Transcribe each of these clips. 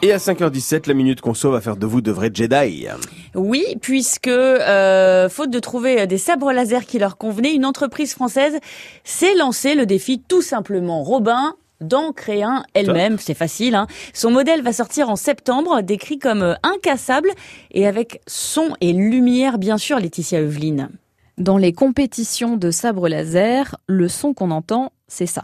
Et à 5h17, la minute conso va faire de vous de vrais Jedi. Oui, puisque euh, faute de trouver des sabres laser qui leur convenaient, une entreprise française s'est lancée le défi tout simplement Robin d'en créer un elle-même, c'est facile. Hein. Son modèle va sortir en septembre, décrit comme euh, incassable et avec son et lumière bien sûr, Laetitia Eveline. Dans les compétitions de sabres laser, le son qu'on entend, c'est ça.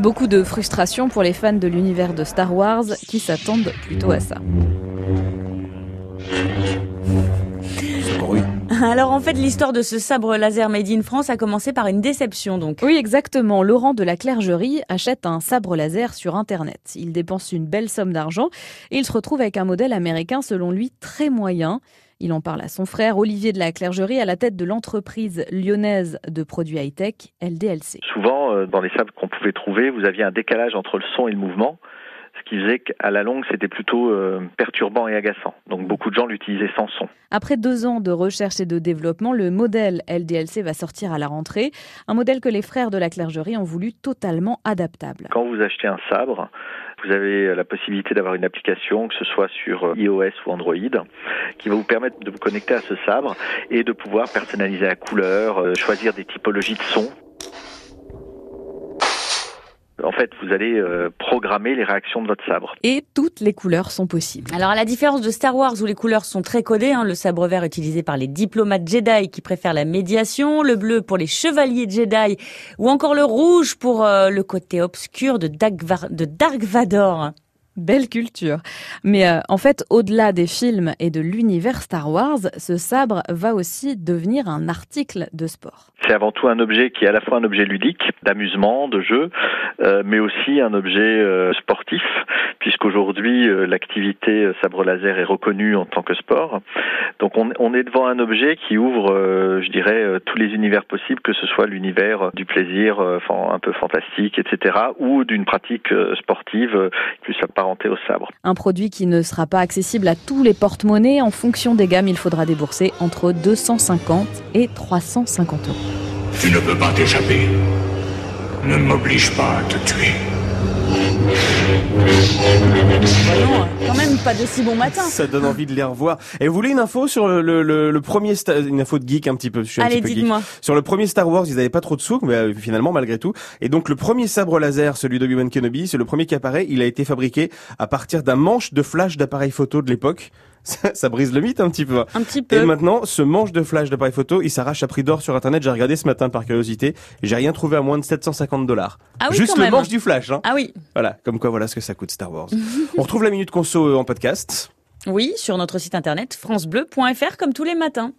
Beaucoup de frustration pour les fans de l'univers de Star Wars qui s'attendent plutôt à ça. Alors en fait, l'histoire de ce sabre laser made in France a commencé par une déception donc. Oui, exactement. Laurent de la Clergerie achète un sabre laser sur internet. Il dépense une belle somme d'argent et il se retrouve avec un modèle américain selon lui très moyen. Il en parle à son frère Olivier de la Clergerie à la tête de l'entreprise lyonnaise de produits high-tech LDLC. Souvent, euh, dans les sables qu'on pouvait trouver, vous aviez un décalage entre le son et le mouvement ce qui faisait qu'à la longue, c'était plutôt euh, perturbant et agaçant. Donc beaucoup de gens l'utilisaient sans son. Après deux ans de recherche et de développement, le modèle LDLC va sortir à la rentrée. Un modèle que les frères de la clergerie ont voulu totalement adaptable. Quand vous achetez un sabre, vous avez la possibilité d'avoir une application, que ce soit sur euh, iOS ou Android, qui va vous permettre de vous connecter à ce sabre et de pouvoir personnaliser la couleur, euh, choisir des typologies de son en fait, vous allez euh, programmer les réactions de votre sabre. Et toutes les couleurs sont possibles. Alors, à la différence de Star Wars où les couleurs sont très codées, hein, le sabre vert utilisé par les diplomates Jedi qui préfèrent la médiation, le bleu pour les chevaliers Jedi, ou encore le rouge pour euh, le côté obscur de Dark Vador. Belle culture. Mais euh, en fait, au-delà des films et de l'univers Star Wars, ce sabre va aussi devenir un article de sport. C'est avant tout un objet qui est à la fois un objet ludique, d'amusement, de jeu, euh, mais aussi un objet euh, sportif, puisqu'aujourd'hui l'activité sabre laser est reconnue en tant que sport. Donc on, on est devant un objet qui ouvre, je dirais, tous les univers possibles, que ce soit l'univers du plaisir, un peu fantastique, etc., ou d'une pratique sportive plus apparente au sabre. Un produit qui ne sera pas accessible à tous les porte-monnaies. En fonction des gammes, il faudra débourser entre 250 et 350 euros. Tu ne peux pas t'échapper. Ne m'oblige pas à te tuer. Pas de si bon matin. Ça donne envie de les revoir. Et vous voulez une info sur le, le, le, premier, une info de geek un petit peu. Je suis Allez, dites-moi. Sur le premier Star Wars, ils n'avaient pas trop de sous, mais euh, finalement malgré tout. Et donc le premier sabre laser, celui de Obi-Wan Kenobi, c'est le premier qui apparaît. Il a été fabriqué à partir d'un manche de flash d'appareil photo de l'époque. Ça, brise le mythe un petit peu. Un petit peu. Et maintenant, ce manche de flash d'appareil photo, il s'arrache à prix d'or sur internet. J'ai regardé ce matin par curiosité. J'ai rien trouvé à moins de 750 dollars. Ah oui, Juste quand le même. manche du flash. Hein. Ah oui. Voilà, comme quoi voilà ce que ça coûte Star Wars. On retrouve la minute conso en podcast. Oui, sur notre site internet francebleu.fr comme tous les matins.